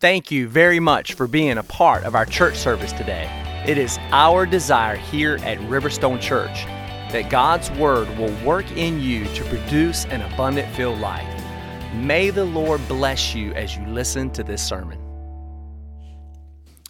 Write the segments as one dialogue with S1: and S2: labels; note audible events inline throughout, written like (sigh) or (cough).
S1: Thank you very much for being a part of our church service today. It is our desire here at Riverstone Church that God's Word will work in you to produce an abundant filled life. May the Lord bless you as you listen to this sermon.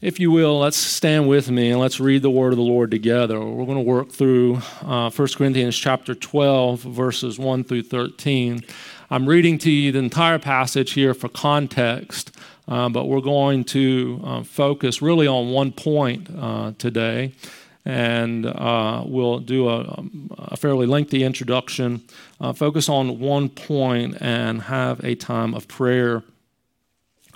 S2: If you will, let's stand with me and let's read the word of the Lord together. We're going to work through uh, 1 Corinthians chapter 12, verses 1 through 13. I'm reading to you the entire passage here for context, uh, but we're going to uh, focus really on one point uh, today. And uh, we'll do a, a, fairly lengthy introduction, uh, focus on one point, and have a time of prayer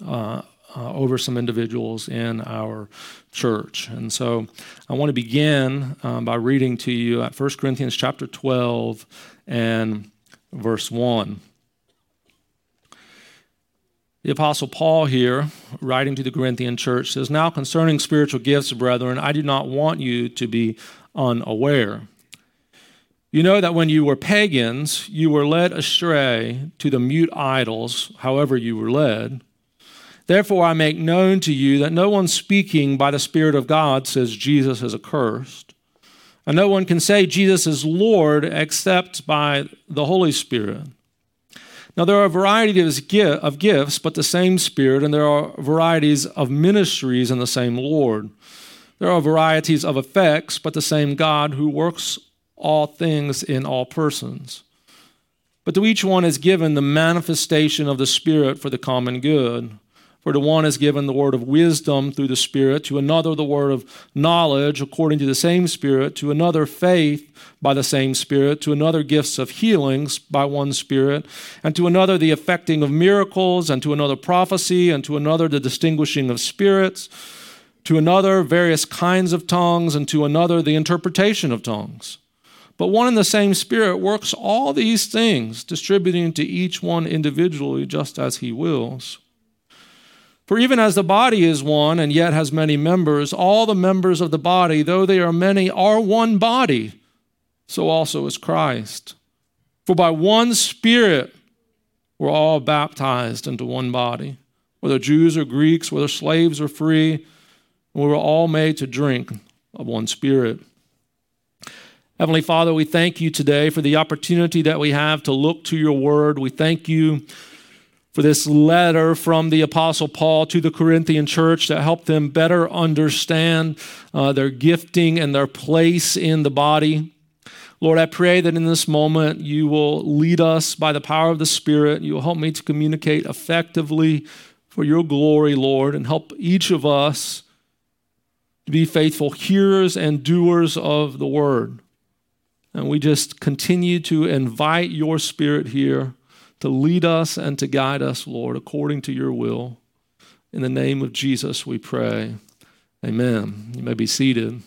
S2: uh, over some individuals in our church. And so I want to begin um, by reading to you at 1 Corinthians chapter 12 and verse 1. The Apostle Paul here, writing to the Corinthian church, says, Now concerning spiritual gifts, brethren, I do not want you to be unaware. You know that when you were pagans, you were led astray to the mute idols, however you were led. Therefore, I make known to you that no one speaking by the Spirit of God says Jesus is accursed. And no one can say Jesus is Lord except by the Holy Spirit. Now, there are a variety of gifts, but the same Spirit, and there are varieties of ministries and the same Lord. There are varieties of effects, but the same God who works all things in all persons. But to each one is given the manifestation of the Spirit for the common good. For to one is given the word of wisdom through the Spirit, to another the word of knowledge according to the same Spirit, to another faith by the same Spirit, to another gifts of healings by one Spirit, and to another the effecting of miracles, and to another prophecy, and to another the distinguishing of spirits, to another various kinds of tongues, and to another the interpretation of tongues. But one and the same Spirit works all these things, distributing to each one individually just as He wills. For even as the body is one and yet has many members, all the members of the body, though they are many, are one body, so also is Christ. For by one Spirit we're all baptized into one body, whether Jews or Greeks, whether slaves or free, we were all made to drink of one Spirit. Heavenly Father, we thank you today for the opportunity that we have to look to your word. We thank you for this letter from the Apostle Paul to the Corinthian church that helped them better understand uh, their gifting and their place in the body. Lord, I pray that in this moment you will lead us by the power of the Spirit. You will help me to communicate effectively for your glory, Lord, and help each of us to be faithful hearers and doers of the word. And we just continue to invite your Spirit here to lead us and to guide us, Lord, according to your will. In the name of Jesus, we pray. Amen. You may be seated.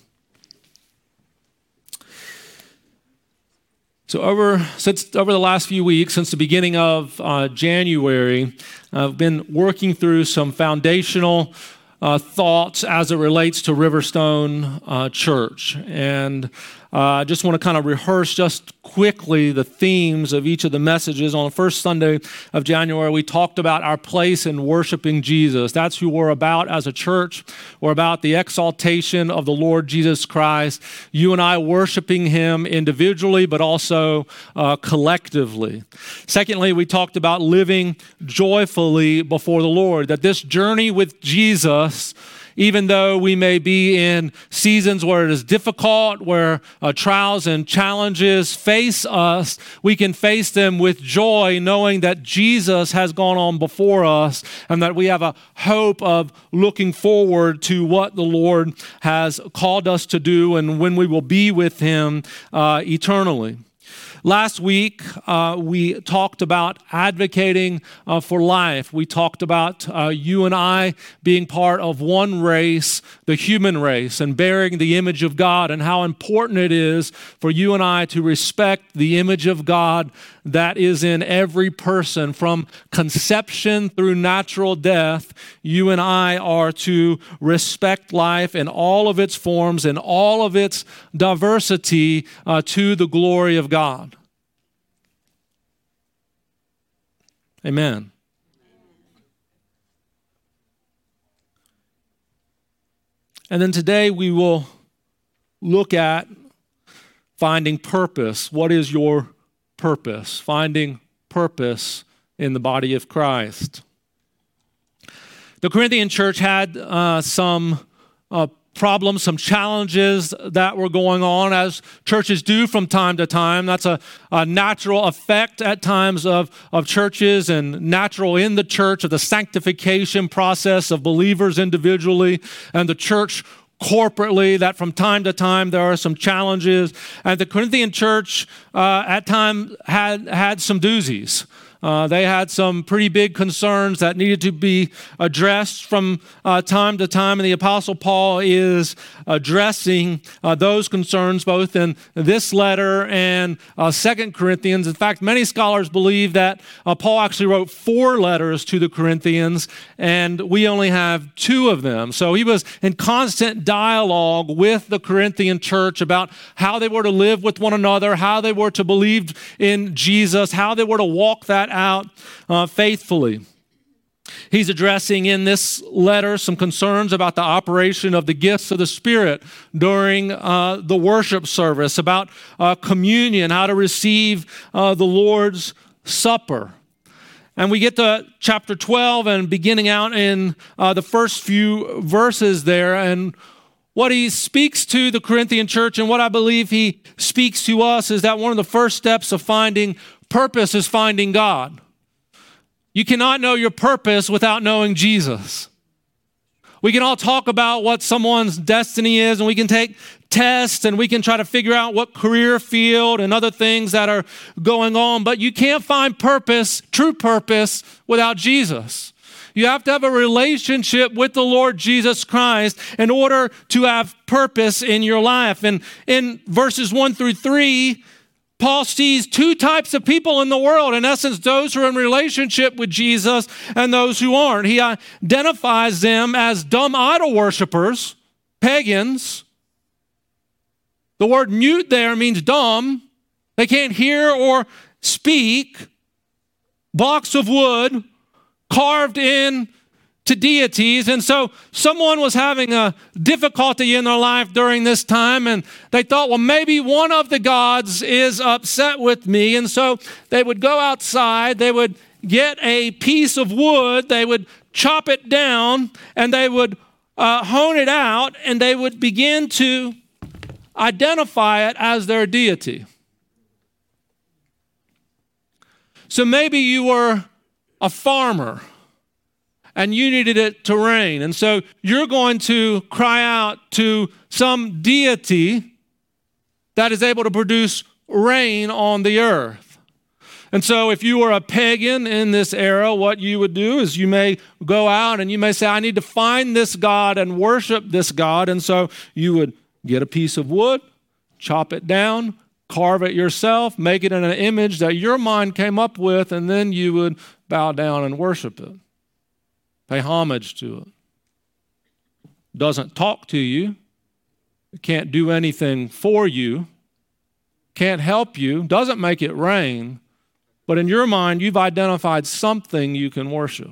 S2: So over since over the last few weeks, since the beginning of uh, January, I've been working through some foundational uh, thoughts as it relates to Riverstone uh, Church, and I uh, just want to kind of rehearse just quickly the themes of each of the messages. On the first Sunday of January, we talked about our place in worshiping Jesus. That's who we're about as a church. We're about the exaltation of the Lord Jesus Christ. You and I worshiping Him individually, but also uh, collectively. Secondly, we talked about living joyfully before the Lord, that this journey with Jesus even though we may be in seasons where it is difficult, where uh, trials and challenges face us, we can face them with joy, knowing that Jesus has gone on before us and that we have a hope of looking forward to what the Lord has called us to do and when we will be with Him uh, eternally. Last week, uh, we talked about advocating uh, for life. We talked about uh, you and I being part of one race, the human race, and bearing the image of God, and how important it is for you and I to respect the image of God that is in every person from conception through natural death. You and I are to respect life in all of its forms and all of its diversity uh, to the glory of God. Amen. And then today we will look at finding purpose. What is your purpose? Finding purpose in the body of Christ. The Corinthian church had uh, some uh, problems, some challenges that were going on, as churches do from time to time. That's a, a, natural effect at times of, of churches and natural in the church of the sanctification process of believers individually and the church corporately that from time to time there are some challenges. And the corinthian church uh, at times had had some doozies uh, they had some pretty big concerns that needed to be addressed from uh, time to time, and the Apostle Paul is addressing uh, those concerns both in this letter and uh, Second Corinthians. In fact, many scholars believe that uh, Paul actually wrote four letters to the Corinthians, and we only have two of them. So he was in constant dialogue with the Corinthian church about how they were to live with one another, how they were to believe in Jesus, how they were to walk that out uh, faithfully. He's addressing in this letter some concerns about the operation of the gifts of the Spirit during uh, the worship service, about uh, communion, how to receive uh, the Lord's Supper. And we get to chapter 12 and beginning out in uh, the first few verses there. And what he speaks to the Corinthian church and what I believe he speaks to us is that one of the first steps of finding Purpose is finding God. You cannot know your purpose without knowing Jesus. We can all talk about what someone's destiny is, and we can take tests and we can try to figure out what career field and other things that are going on, but you can't find purpose, true purpose, without Jesus. You have to have a relationship with the Lord Jesus Christ in order to have purpose in your life. And in verses one through three, Paul sees two types of people in the world. In essence, those who are in relationship with Jesus and those who aren't. He identifies them as dumb idol worshippers, pagans. The word mute there means dumb. They can't hear or speak. Blocks of wood carved in to deities. And so someone was having a difficulty in their life during this time, and they thought, well, maybe one of the gods is upset with me. And so they would go outside, they would get a piece of wood, they would chop it down, and they would uh, hone it out, and they would begin to identify it as their deity. So maybe you were a farmer and you needed it to rain. And so you're going to cry out to some deity that is able to produce rain on the earth. And so, if you were a pagan in this era, what you would do is you may go out and you may say, I need to find this God and worship this God. And so, you would get a piece of wood, chop it down, carve it yourself, make it in an image that your mind came up with, and then you would bow down and worship it. Pay homage to it. Doesn't talk to you, can't do anything for you, can't help you, doesn't make it rain, but in your mind, you've identified something you can worship.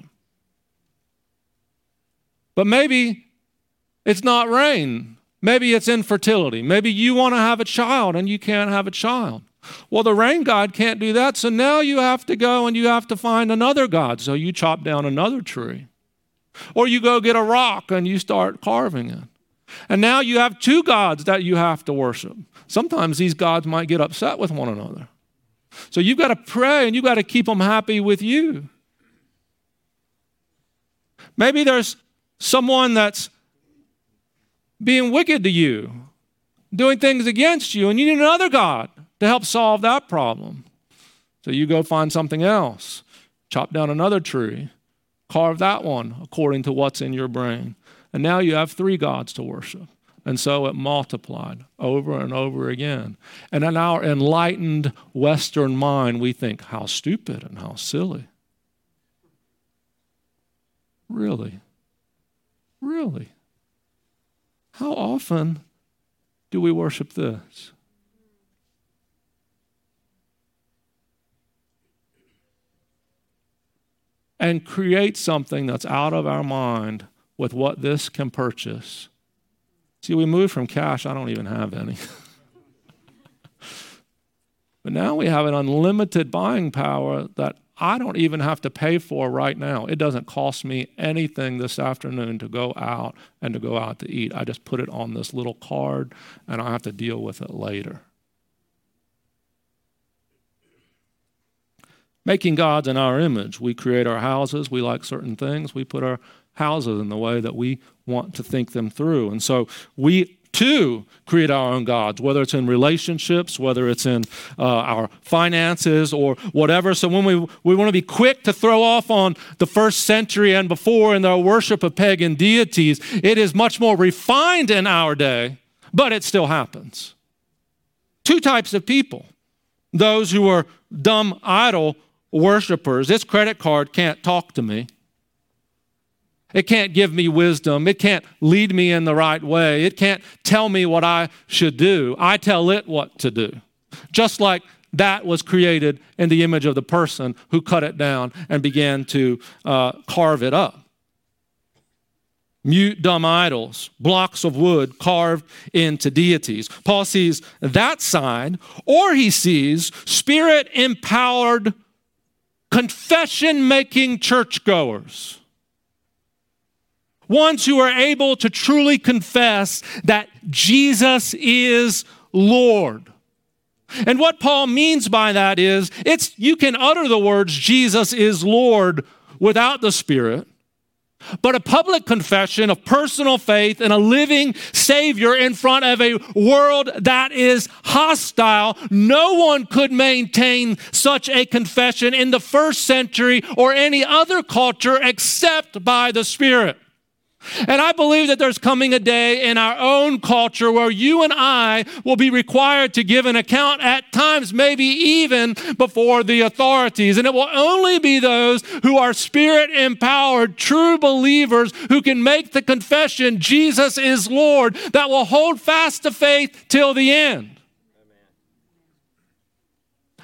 S2: But maybe it's not rain. Maybe it's infertility. Maybe you want to have a child and you can't have a child. Well, the rain god can't do that, so now you have to go and you have to find another god. So you chop down another tree. Or you go get a rock and you start carving it. And now you have two gods that you have to worship. Sometimes these gods might get upset with one another. So you've got to pray and you've got to keep them happy with you. Maybe there's someone that's being wicked to you, doing things against you, and you need another God to help solve that problem. So you go find something else, chop down another tree, Carve that one according to what's in your brain. And now you have three gods to worship. And so it multiplied over and over again. And in our enlightened Western mind, we think, how stupid and how silly. Really? Really? How often do we worship this? And create something that's out of our mind with what this can purchase See, we moved from cash, I don't even have any. (laughs) but now we have an unlimited buying power that I don't even have to pay for right now. It doesn't cost me anything this afternoon to go out and to go out to eat. I just put it on this little card and I have to deal with it later. Making gods in our image. We create our houses, we like certain things, we put our houses in the way that we want to think them through. And so we too create our own gods, whether it's in relationships, whether it's in uh, our finances or whatever. So when we, we want to be quick to throw off on the first century and before in their worship of pagan deities, it is much more refined in our day, but it still happens. Two types of people those who are dumb idol worshipers. This credit card can't talk to me. It can't give me wisdom. It can't lead me in the right way. It can't tell me what I should do. I tell it what to do. Just like that was created in the image of the person who cut it down and began to uh, carve it up. Mute, dumb idols, blocks of wood carved into deities. Paul sees that sign, or he sees spirit empowered, confession making churchgoers ones who are able to truly confess that Jesus is Lord. And what Paul means by that is it's you can utter the words Jesus is Lord without the Spirit, but a public confession of personal faith in a living Savior in front of a world that is hostile. No one could maintain such a confession in the first century or any other culture except by the Spirit. And I believe that there's coming a day in our own culture where you and I will be required to give an account at times, maybe even before the authorities. And it will only be those who are spirit empowered, true believers who can make the confession, Jesus is Lord, that will hold fast to faith till the end.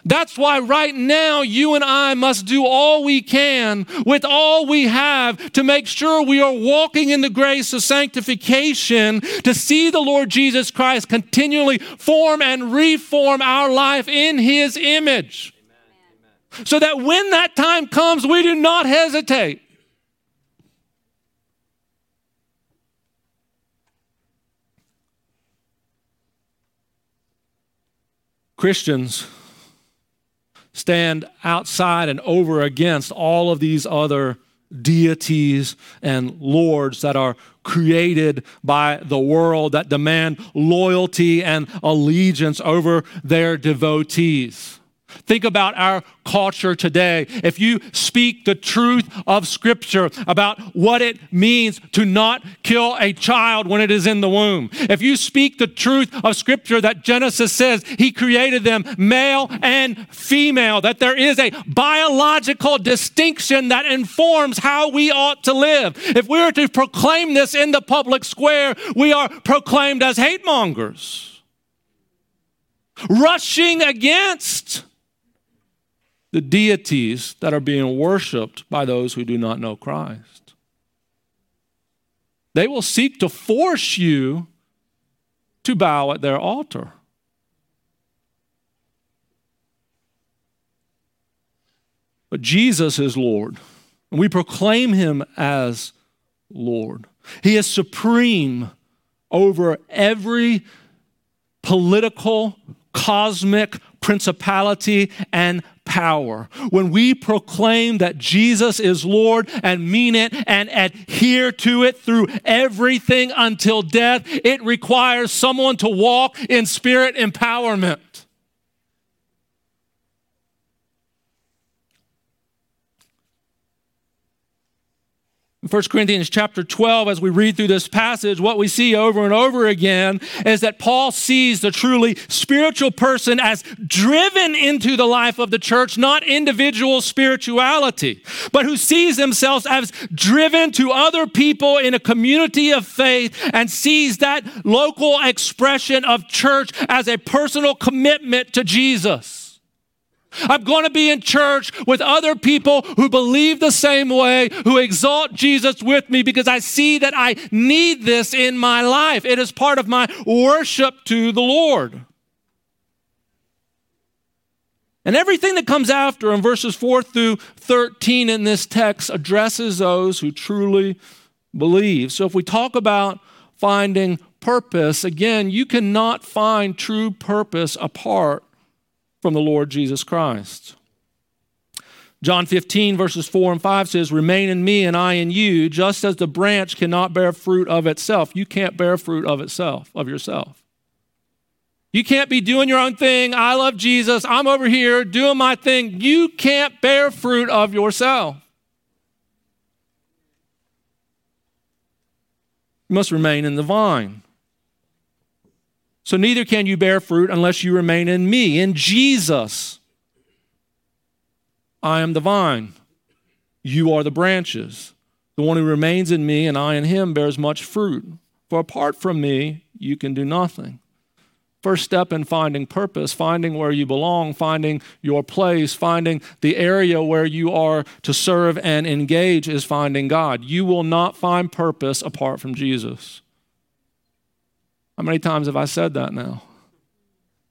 S2: That's why right now you and I must do all we can with all we have to make sure we are walking in the grace of sanctification to see the Lord Jesus Christ continually form and reform our life in his image. So that when that time comes, we do not hesitate. Christians stand outside and over against all of these other deities and lords that are created by the world that demand loyalty and allegiance over their devotees. Think about our culture today. If you speak the truth of Scripture about what it means to not kill a child when it is in the womb, if you speak the truth of Scripture that Genesis says He created them male and female, that there is a biological distinction that informs how we ought to live, if we are to proclaim this in the public square, we are proclaimed as hate mongers. Rushing against the deities that are being worshiped by those who do not know Christ. They will seek to force you to bow at their altar. But Jesus is Lord, and we proclaim him as Lord. He is supreme over every political, cosmic principality and power. When we proclaim that Jesus is Lord and mean it and adhere to it through everything until death, it requires someone to walk in spirit empowerment. 1 Corinthians chapter 12, as we read through this passage, what we see over and over again is that Paul sees the truly spiritual person as driven into the life of the church, not individual spirituality, but who sees themselves as driven to other people in a community of faith and sees that local expression of church as a personal commitment to Jesus. I'm going to be in church with other people who believe the same way, who exalt Jesus with me because I see that I need this in my life. It is part of my worship to the Lord. And everything that comes after in verses 4 through 13 in this text addresses those who truly believe. So if we talk about finding purpose, again, you cannot find true purpose apart from the Lord Jesus Christ. John 15, verses 4 and 5 says, Remain in me and I in you, just as the branch cannot bear fruit of itself. You can't bear fruit of itself, of yourself. You can't be doing your own thing. I love Jesus. I'm over here doing my thing. You can't bear fruit of yourself. You must remain in the vine. So neither can you bear fruit unless you remain in me, in Jesus. I am the vine, you are the branches. The one who remains in me and I in him bears much fruit. For apart from me, you can do nothing. First step in finding purpose, finding where you belong, finding your place, finding the area where you are to serve and engage is finding God. You will not find purpose apart from Jesus. How many times have I said that now?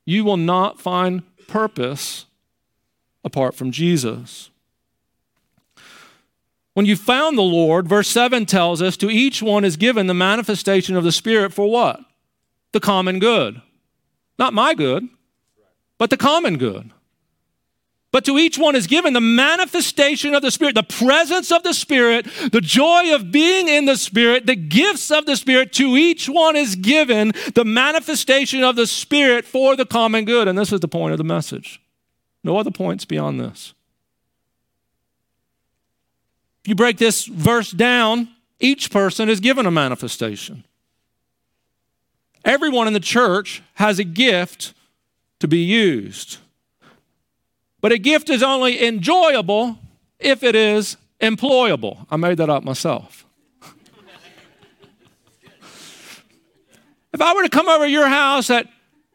S2: You will not find purpose apart from Jesus. When you found the Lord, verse 7 tells us, to each one is given the manifestation of the Spirit for what? The common good. Not my good, but the common good. But to each one is given the manifestation of the Spirit, the presence of the Spirit, the joy of being in the Spirit, the gifts of the Spirit. To each one is given the manifestation of the Spirit for the common good. And this is the point of the message. No other points beyond this. If you break this verse down, each person is given a manifestation. Everyone in the church has a gift to be used. But a gift is only enjoyable if it is employable. I made that up myself. if I were to come over to your house at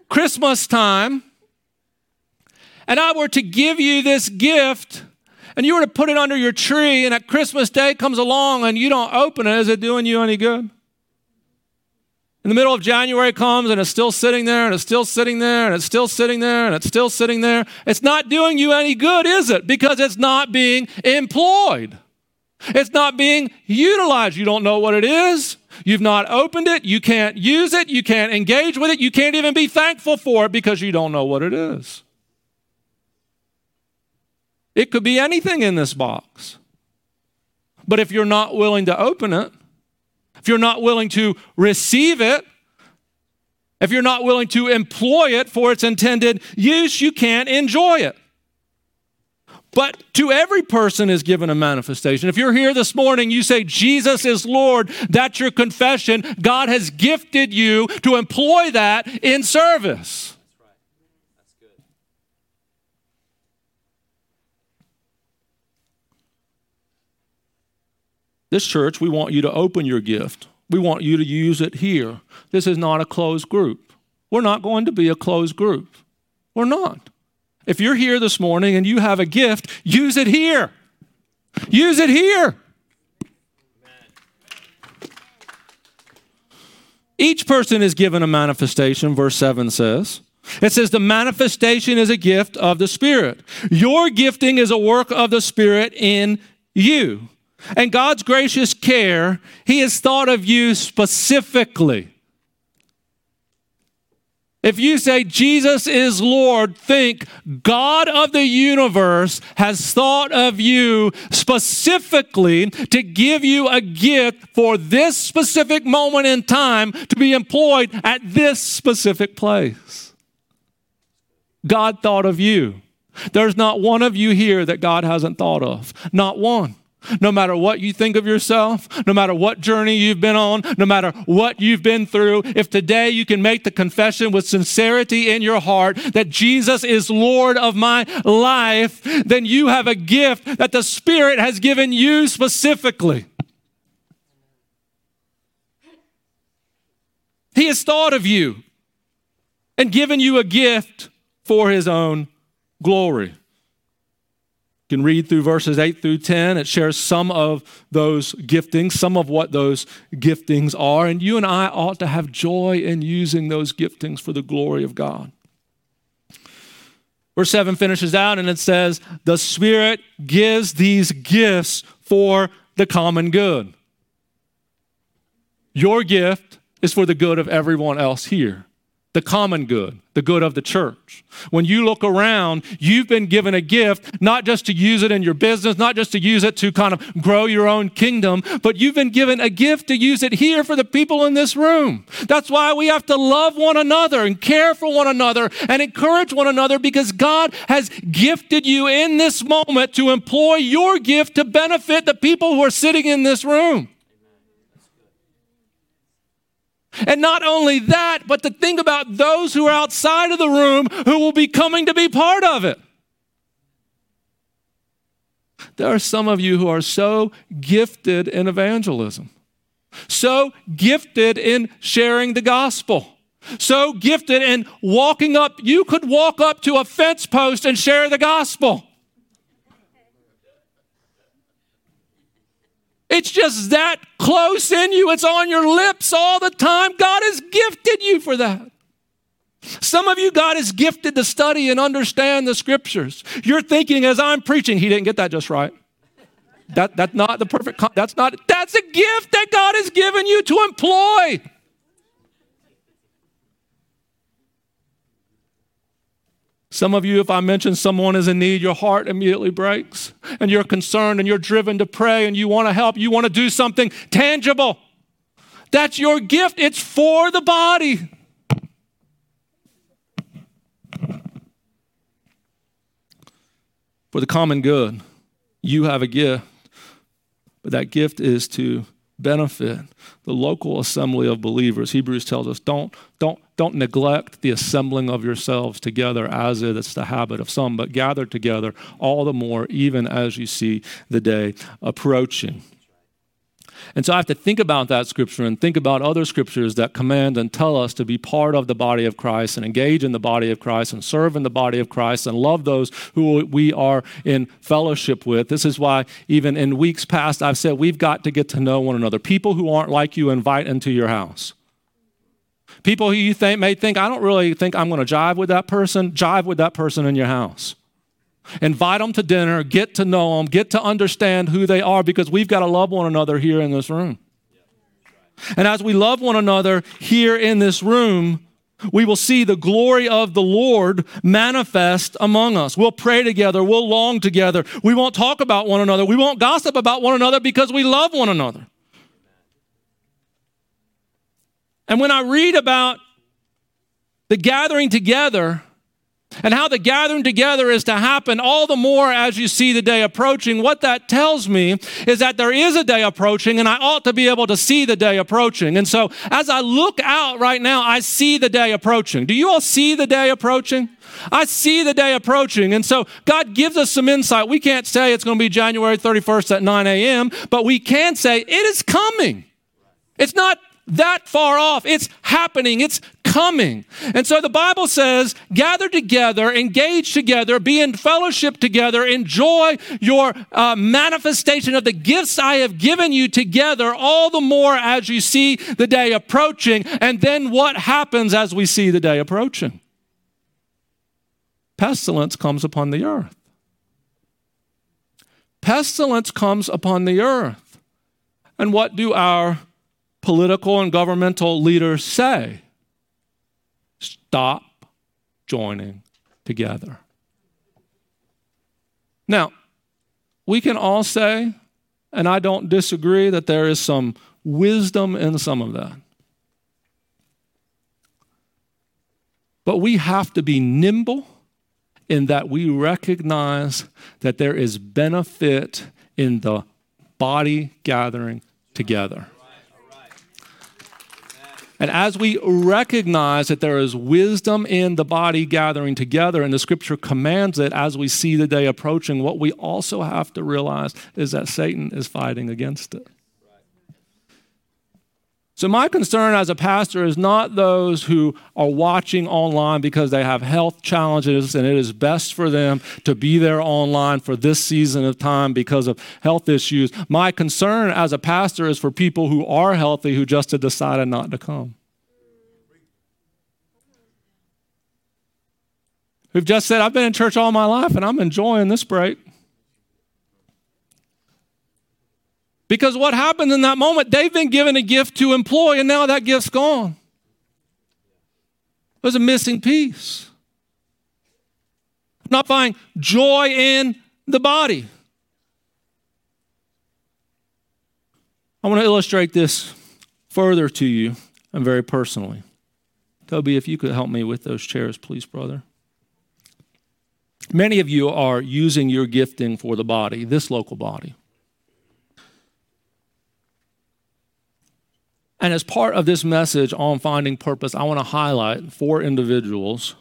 S2: Christmas time and I were to give you this gift and you were to put it under your tree and at Christmas Day comes along and you don't open it, is it doing you any good? In the middle of January comes and it's still sitting there and it's still sitting there and it's still sitting there and it's still sitting there. It's not doing you any good, is it? Because it's not being employed. It's not being utilized. You don't know what it is. You've not opened it. You can't use it. You can't engage with it. You can't even be thankful for it because you don't know what it is. It could be anything in this box. But if you're not willing to open it, if you're not willing to receive it, if you're not willing to employ it for its intended use, you can't enjoy it. But to every person is given a manifestation. If you're here this morning, you say, Jesus is Lord, that's your confession. God has gifted you to employ that in service. That's right. That's good. This church, we want you to open your gift. We want you to use it here. This is not a closed group. We're not going to be a closed group. We're not. If you're here this morning and you have a gift, use it here. Use it here. Each person is given a manifestation, verse 7 says. It says the manifestation is a gift of the Spirit. Your gifting is a work of the Spirit in you and God's gracious care, He has thought of you specifically. If you say Jesus is Lord, think God of the universe has thought of you specifically to give you a gift for this specific moment in time to be employed at this specific place. God thought of you. There's not one of you here that God hasn't thought of. Not one. No matter what you think of yourself, no matter what journey you've been on, no matter what you've been through, if today you can make the confession with sincerity in your heart that Jesus is Lord of my life, then you have a gift that the Spirit has given you specifically. He has thought of you and given you a gift for His own glory. Can read through verses 8 through 10. It shares some of those giftings, some of what those giftings are. And you and I ought to have joy in using those giftings for the glory of God. Verse 7 finishes out and it says, The Spirit gives these gifts for the common good. Your gift is for the good of everyone else here the common good, the good of the church. When you look around, you've been given a gift, not just to use it in your business, not just to use it to kind of grow your own kingdom, but you've been given a gift to use it here for the people in this room. That's why we have to love one another and care for one another and encourage one another because God has gifted you in this moment to employ your gift to benefit the people who are sitting in this room. And not only that, but to think about those who are outside of the room who will be coming to be part of it. There are some of you who are so gifted in evangelism, so gifted in sharing the gospel, so gifted in walking up. You could walk up to a fence post and share the gospel. It's just that close in you. It's on your lips all the time. God has gifted you for that. Some of you, God has gifted to study and understand the scriptures. You're thinking as I'm preaching, he didn't get that just right. That, that's not the perfect, that's not, that's a gift that God has given you to employ. Some of you, if I mention someone is in need, your heart immediately breaks and you're concerned and you're driven to pray and you want to help. You want to do something tangible. That's your gift, it's for the body. For the common good, you have a gift, but that gift is to benefit the local assembly of believers. Hebrews tells us don't, don't, don't neglect the assembling of yourselves together as it's the habit of some, but gather together all the more, even as you see the day approaching. And so I have to think about that scripture and think about other scriptures that command and tell us to be part of the body of Christ and engage in the body of Christ and serve in the body of Christ and love those who we are in fellowship with. This is why, even in weeks past, I've said we've got to get to know one another. People who aren't like you invite into your house. People who you think may think, I don't really think I'm going to jive with that person, jive with that person in your house. Invite them to dinner, get to know them, get to understand who they are because we've got to love one another here in this room. And as we love one another here in this room, we will see the glory of the Lord manifest among us. We'll pray together. We'll long together. We won't talk about one another. We won't gossip about one another because we love one another. And when I read about the gathering together, and how the gathering together is to happen all the more as you see the day approaching. What that tells me is that there is a day approaching, and I ought to be able to see the day approaching. And so, as I look out right now, I see the day approaching. Do you all see the day approaching? I see the day approaching. And so God gives us some insight. We can't say it's going to be January 31st at 9 a.m., but we can say it is coming. It's not that far off. It's happening. It's coming. And so the Bible says, gather together, engage together, be in fellowship together, enjoy your uh, manifestation of the gifts I have given you together, all the more as you see the day approaching. And then what happens as we see the day approaching? Pestilence comes upon the earth. Pestilence comes upon the earth. And what do our political and governmental leaders say? Stop joining together. Now, we can all say, and I don't disagree, that there is some wisdom in some of that. But we have to be nimble in that we recognize that there is benefit in the body gathering together. And as we recognize that there is wisdom in the body gathering together, and the scripture commands it as we see the day approaching, what we also have to realize is that Satan is fighting against it. So, my concern as a pastor is not those who are watching online because they have health challenges and it is best for them to be there online for this season of time because of health issues. My concern as a pastor is for people who are healthy who just have decided not to come. Who've just said, I've been in church all my life and I'm enjoying this break. Because what happened in that moment, they've been given a gift to employ, and now that gift's gone. There's a missing piece. Not finding joy in the body. I want to illustrate this further to you and very personally. Toby, if you could help me with those chairs, please, brother. Many of you are using your gifting for the body, this local body. And as part of this message on finding purpose, I want to highlight four individuals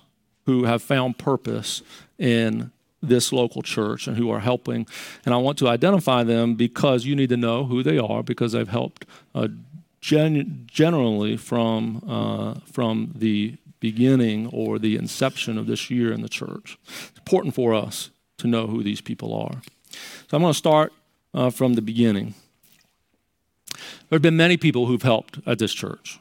S2: who have found purpose in this local church and who are helping. And I want to identify them because you need to know who they are because they've helped uh, gen- generally from, uh, from the beginning or the inception of this year in the church. It's important for us to know who these people are. So I'm going to start uh, from the beginning. There have been many people who've helped at this church.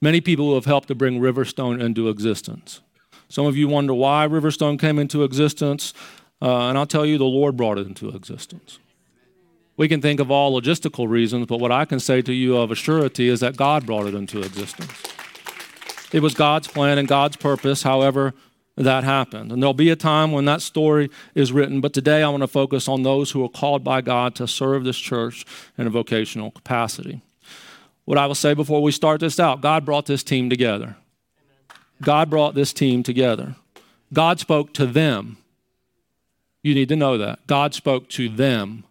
S2: Many people who have helped to bring Riverstone into existence. Some of you wonder why Riverstone came into existence, uh, and I'll tell you, the Lord brought it into existence. We can think of all logistical reasons, but what I can say to you of a surety is that God brought it into existence. It was God's plan and God's purpose, however, that happened. And there'll be a time when that story is written, but today I want to focus on those who are called by God to serve this church in a vocational capacity. What I will say before we start this out God brought this team together. God brought this team together. God spoke to them. You need to know that. God spoke to them.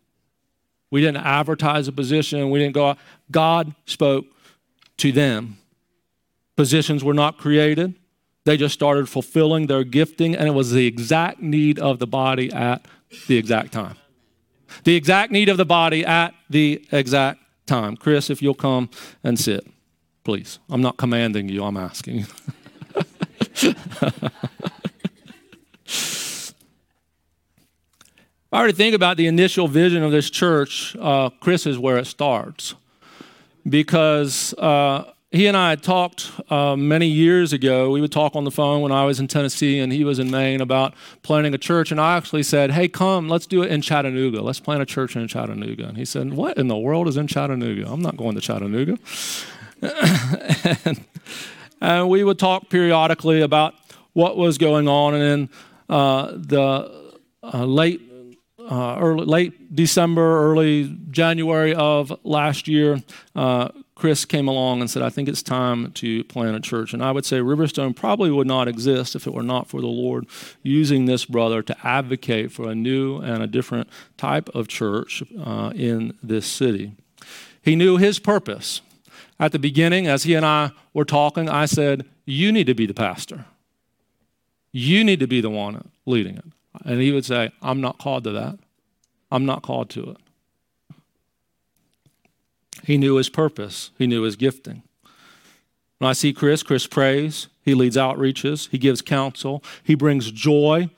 S2: We didn't advertise a position, we didn't go out. God spoke to them. Positions were not created. They just started fulfilling their gifting, and it was the exact need of the body at the exact time. The exact need of the body at the exact time. Chris, if you'll come and sit, please. I'm not commanding you, I'm asking. (laughs) I already think about the initial vision of this church, uh, Chris is where it starts. Because uh, he and I had talked uh, many years ago. We would talk on the phone when I was in Tennessee and he was in Maine about planting a church. And I actually said, Hey, come, let's do it in Chattanooga. Let's plant a church in Chattanooga. And he said, What in the world is in Chattanooga? I'm not going to Chattanooga. (laughs) and, and, we would talk periodically about what was going on. And in uh, the uh, late uh, early, late December, early January of last year, uh, Chris came along and said, I think it's time to plant a church. And I would say Riverstone probably would not exist if it were not for the Lord using this brother to advocate for a new and a different type of church uh, in this city. He knew his purpose. At the beginning, as he and I were talking, I said, You need to be the pastor. You need to be the one leading it. And he would say, I'm not called to that. I'm not called to it. He knew his purpose, he knew his gifting. When I see Chris, Chris prays, he leads outreaches, he gives counsel, he brings joy.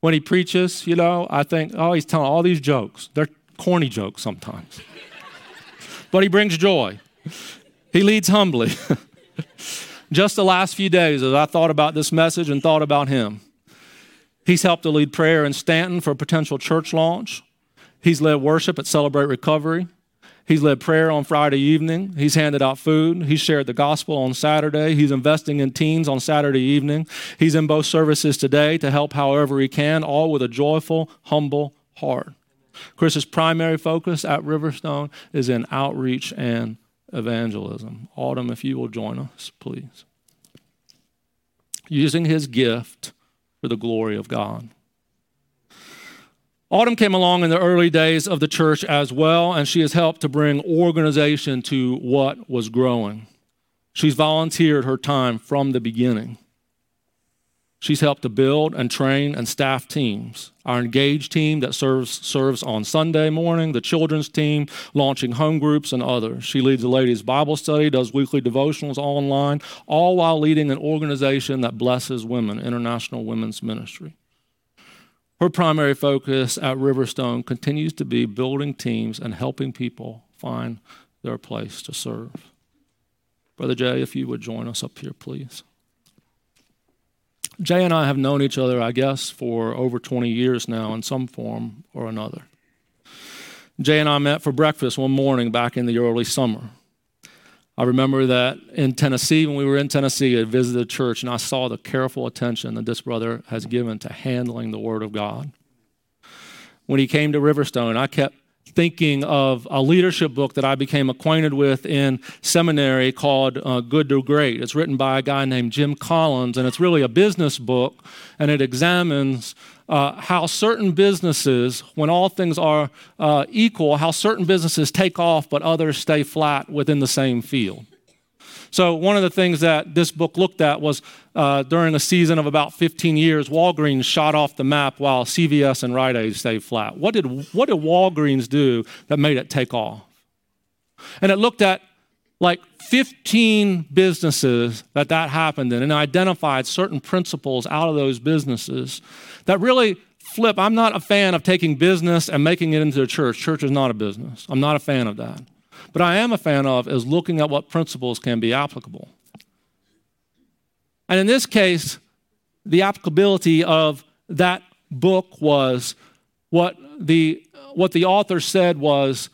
S2: When he preaches, you know, I think, oh, he's telling all these jokes. They're corny jokes sometimes. (laughs) but he brings joy. He leads humbly. (laughs) Just the last few days, as I thought about this message and thought about him, he's helped to lead prayer in Stanton for a potential church launch. He's led worship at Celebrate Recovery. He's led prayer on Friday evening. He's handed out food. He's shared the gospel on Saturday. He's investing in teens on Saturday evening. He's in both services today to help however he can, all with a joyful, humble heart. Chris's primary focus at Riverstone is in outreach and evangelism. Autumn, if you will join us, please. Using his gift for the glory of God. Autumn came along in the early days of the church as well, and she has helped to bring organization to what was growing. She's volunteered her time from the beginning. She's helped to build and train and staff teams. Our engaged team that serves serves on Sunday morning, the children's team launching home groups and others. She leads the ladies' Bible study, does weekly devotionals online, all while leading an organization that blesses women, International Women's Ministry. Her primary focus at Riverstone continues to be building teams and helping people find their place to serve. Brother Jay, if you would join us up here, please. Jay and I have known each other, I guess, for over 20 years now in some form or another. Jay and I met for breakfast one morning back in the early summer. I remember that in Tennessee, when we were in Tennessee, I visited a church and I saw the careful attention that this brother has given to handling the Word of God. When he came to Riverstone, I kept thinking of a leadership book that I became acquainted with in seminary called uh, Good to Great. It's written by a guy named Jim Collins, and it's really a business book, and it examines uh, how certain businesses, when all things are uh, equal, how certain businesses take off but others stay flat within the same field. So, one of the things that this book looked at was uh, during a season of about 15 years, Walgreens shot off the map while CVS and Rite Aid stayed flat. What did, what did Walgreens do that made it take off? And it looked at like 15 businesses that that happened in and identified certain principles out of those businesses that really flip. I'm not a fan of taking business and making it into a church. Church is not a business. I'm not a fan of that. But I am a fan of is looking at what principles can be applicable. And in this case, the applicability of that book was what the, what the author said was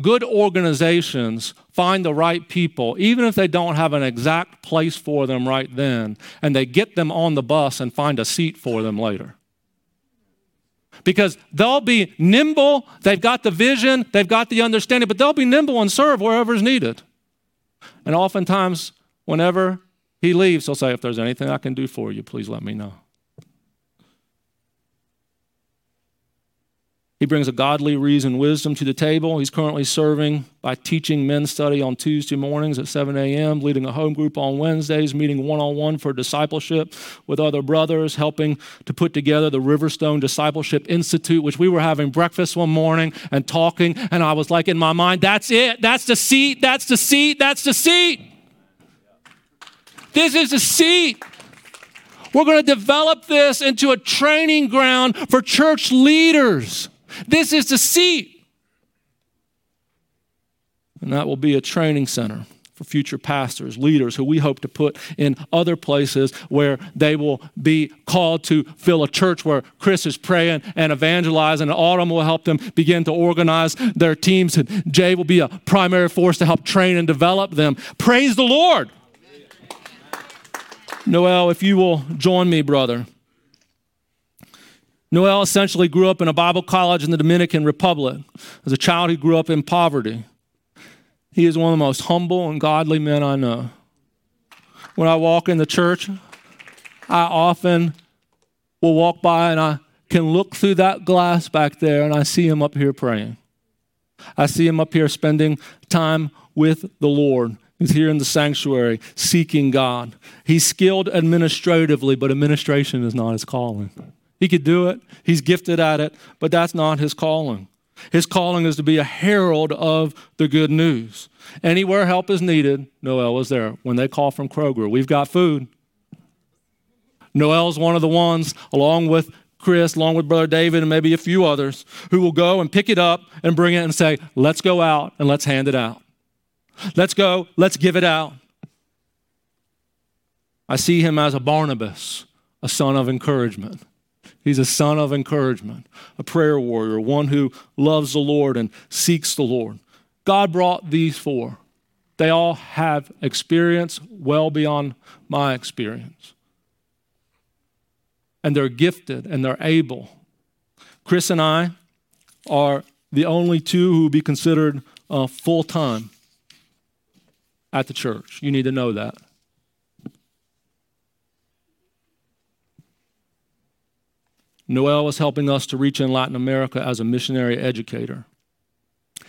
S2: good organizations find the right people, even if they don't have an exact place for them right then, and they get them on the bus and find a seat for them later because they'll be nimble. They've got the vision, they've got the understanding, but they'll be nimble and serve wherever is needed. And oftentimes, whenever he leaves, he'll say, If there's anything I can do for you, please let me know. He brings a godly reason wisdom to the table. He's currently serving by teaching men's study on Tuesday mornings at 7 a.m., leading a home group on Wednesdays, meeting one on one for discipleship with other brothers, helping to put together the Riverstone Discipleship Institute, which we were having breakfast one morning and talking. And I was like, in my mind, that's it. That's the seat. That's the seat. That's the seat. This is the seat. We're going to develop this into a training ground for church leaders. This is the seat. And that will be a training center for future pastors, leaders who we hope to put in other places where they will be called to fill a church where Chris is praying and evangelizing, and Autumn will help them begin to organize their teams, and Jay will be a primary force to help train and develop them. Praise the Lord. Noel, if you will join me, brother. Noel essentially grew up in a Bible college in the Dominican Republic. As a child, he grew up in poverty. He is one of the most humble and godly men I know. When I walk in the church, I often will walk by and I can look through that glass back there and I see him up here praying. I see him up here spending time with the Lord. He's here in the sanctuary seeking God. He's skilled administratively, but administration is not his calling. He could do it, he's gifted at it, but that's not his calling. His calling is to be a herald of the good news. Anywhere help is needed, Noel is there. When they call from Kroger, we've got food. Noel's one of the ones, along with Chris, along with Brother David, and maybe a few others, who will go and pick it up and bring it and say, Let's go out and let's hand it out. Let's go, let's give it out. I see him as a Barnabas, a son of encouragement. He's a son of encouragement, a prayer warrior, one who loves the Lord and seeks the Lord. God brought these four. They all have experience well beyond my experience. And they're gifted and they're able. Chris and I are the only two who would be considered uh, full time at the church. You need to know that. Noel is helping us to reach in Latin America as a missionary educator.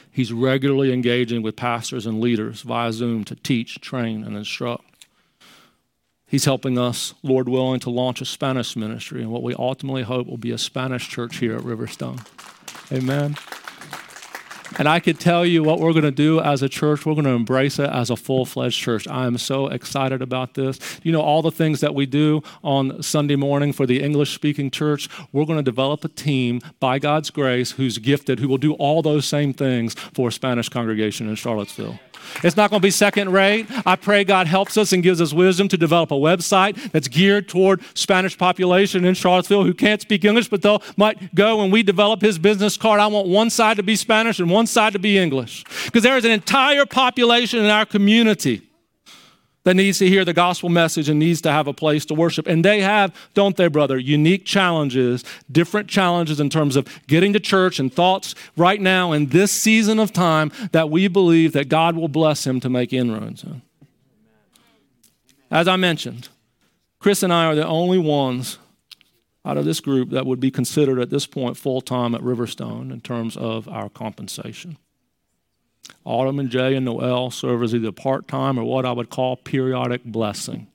S2: He's regularly engaging with pastors and leaders via Zoom to teach, train, and instruct. He's helping us, Lord willing, to launch a Spanish ministry and what we ultimately hope will be a Spanish church here at Riverstone. Amen. And I could tell you what we're going to do as a church. We're going to embrace it as a full fledged church. I am so excited about this. You know, all the things that we do on Sunday morning for the English speaking church, we're going to develop a team by God's grace who's gifted, who will do all those same things for a Spanish congregation in Charlottesville. It's not going to be second rate. I pray God helps us and gives us wisdom to develop a website that's geared toward Spanish population in Charlottesville who can't speak English, but they'll might go and we develop his business card. I want one side to be Spanish and one side to be English. Because there is an entire population in our community that needs to hear the gospel message and needs to have a place to worship. And they have, don't they, brother, unique challenges, different challenges in terms of getting to church and thoughts right now in this season of time that we believe that God will bless him to make inroads in. As I mentioned, Chris and I are the only ones out of this group that would be considered at this point full time at Riverstone in terms of our compensation. Autumn and Jay and Noel serve as either part time or what I would call periodic blessing.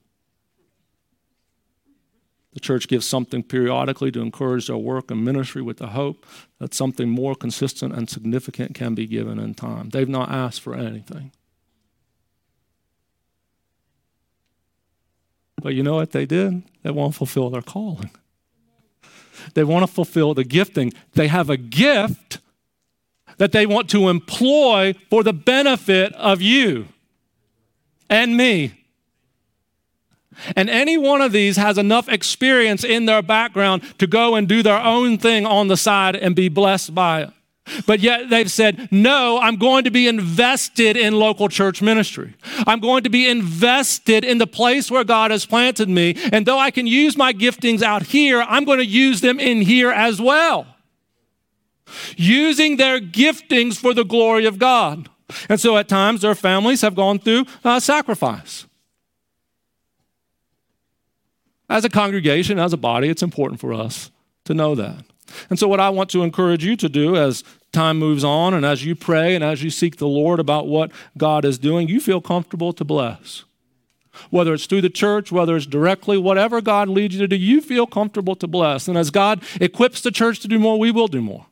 S2: The church gives something periodically to encourage their work and ministry with the hope that something more consistent and significant can be given in time. They've not asked for anything. But you know what they did? They want to fulfill their calling. They want to fulfill the gifting. They have a gift that they want to employ for the benefit of you and me. And any one of these has enough experience in their background to go and do their own thing on the side and be blessed by it. But yet they've said, no, I'm going to be invested in local church ministry. I'm going to be invested in the place where God has planted me. And though I can use my giftings out here, I'm going to use them in here as well using their giftings for the glory of God. And so at times their families have gone through uh, sacrifice. As a congregation, as a body, it's important for us to know that. And so, what I want to encourage you to do as time moves on and as you pray and as you seek the Lord about what God is doing, you feel comfortable to bless. Whether it's through the church, whether it's directly, whatever God leads you to do, you feel comfortable to bless. And as God equips the church to do more, we will do more.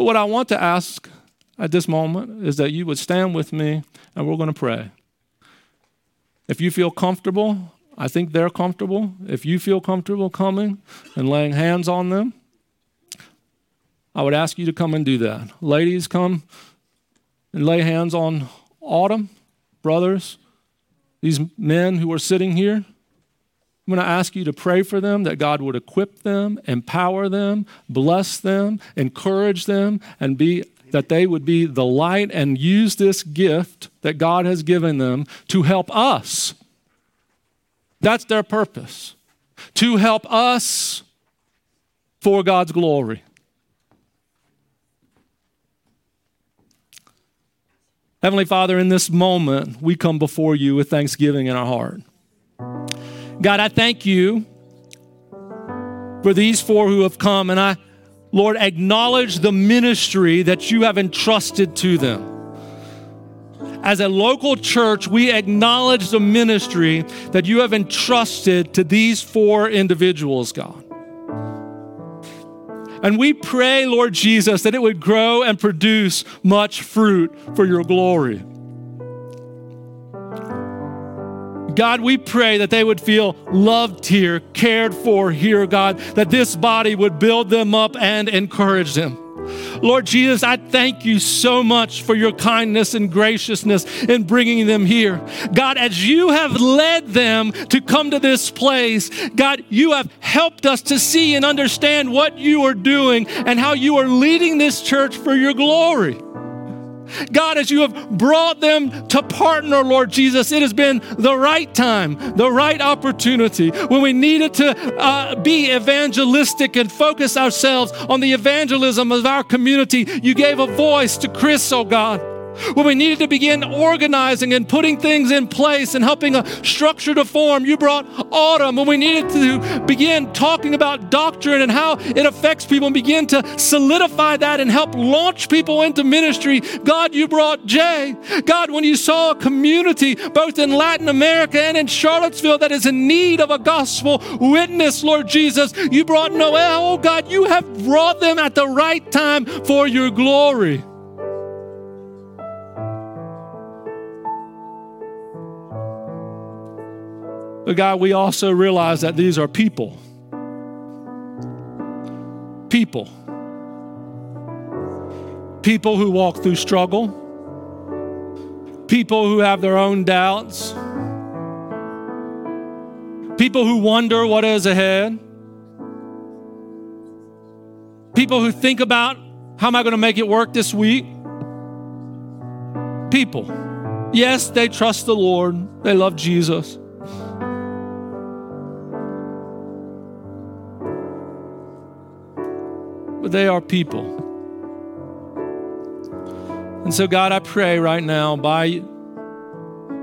S2: But what I want to ask at this moment is that you would stand with me and we're going to pray. If you feel comfortable, I think they're comfortable. If you feel comfortable coming and laying hands on them, I would ask you to come and do that. Ladies, come and lay hands on Autumn, brothers, these men who are sitting here. I'm going to ask you to pray for them that God would equip them, empower them, bless them, encourage them, and be that they would be the light and use this gift that God has given them to help us. That's their purpose. To help us for God's glory. Heavenly Father, in this moment, we come before you with thanksgiving in our heart. God, I thank you for these four who have come, and I, Lord, acknowledge the ministry that you have entrusted to them. As a local church, we acknowledge the ministry that you have entrusted to these four individuals, God. And we pray, Lord Jesus, that it would grow and produce much fruit for your glory. God, we pray that they would feel loved here, cared for here, God, that this body would build them up and encourage them. Lord Jesus, I thank you so much for your kindness and graciousness in bringing them here. God, as you have led them to come to this place, God, you have helped us to see and understand what you are doing and how you are leading this church for your glory. God, as you have brought them to partner, Lord Jesus, it has been the right time, the right opportunity when we needed to uh, be evangelistic and focus ourselves on the evangelism of our community. You gave a voice to Chris, oh God. When we needed to begin organizing and putting things in place and helping a structure to form, you brought autumn. When we needed to begin talking about doctrine and how it affects people and begin to solidify that and help launch people into ministry, God, you brought Jay. God, when you saw a community both in Latin America and in Charlottesville that is in need of a gospel witness, Lord Jesus, you brought Noel. Oh God, you have brought them at the right time for your glory. But God, we also realize that these are people. People. People who walk through struggle. People who have their own doubts. People who wonder what is ahead. People who think about how am I going to make it work this week? People. Yes, they trust the Lord, they love Jesus. But they are people. And so, God, I pray right now by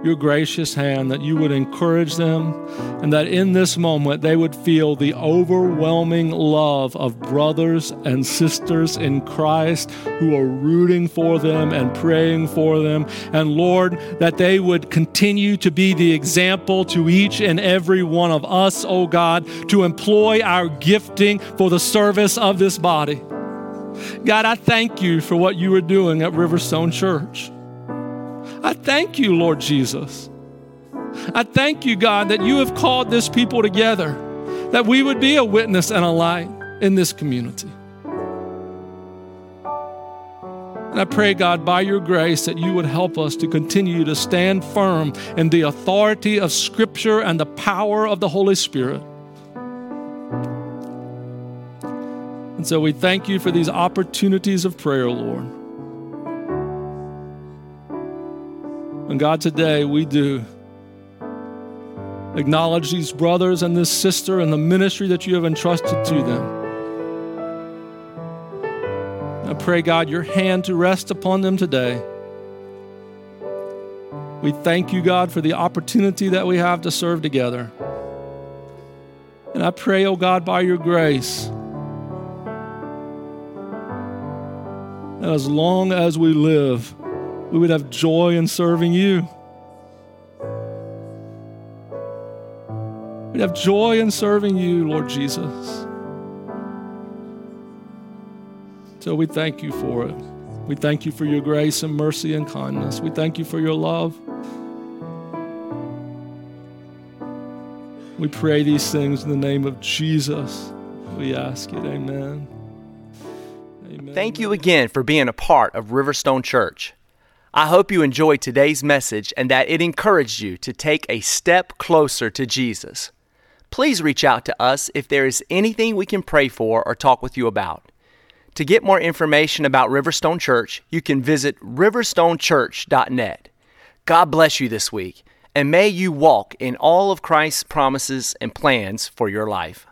S2: your gracious hand, that you would encourage them, and that in this moment they would feel the overwhelming love of brothers and sisters in Christ who are rooting for them and praying for them. And Lord, that they would continue to be the example to each and every one of us, oh God, to employ our gifting for the service of this body. God, I thank you for what you are doing at Riverstone Church. I thank you, Lord Jesus. I thank you, God, that you have called this people together, that we would be a witness and a light in this community. And I pray, God, by your grace, that you would help us to continue to stand firm in the authority of Scripture and the power of the Holy Spirit. And so we thank you for these opportunities of prayer, Lord. And God, today we do acknowledge these brothers and this sister and the ministry that you have entrusted to them. I pray, God, your hand to rest upon them today. We thank you, God, for the opportunity that we have to serve together. And I pray, oh God, by your grace, that as long as we live, we would have joy in serving you. We'd have joy in serving you, Lord Jesus. So we thank you for it. We thank you for your grace and mercy and kindness. We thank you for your love. We pray these things in the name of Jesus. We ask it. Amen.
S1: Amen. Thank you again for being a part of Riverstone Church. I hope you enjoyed today's message and that it encouraged you to take a step closer to Jesus. Please reach out to us if there is anything we can pray for or talk with you about. To get more information about Riverstone Church, you can visit riverstonechurch.net. God bless you this week, and may you walk in all of Christ's promises and plans for your life.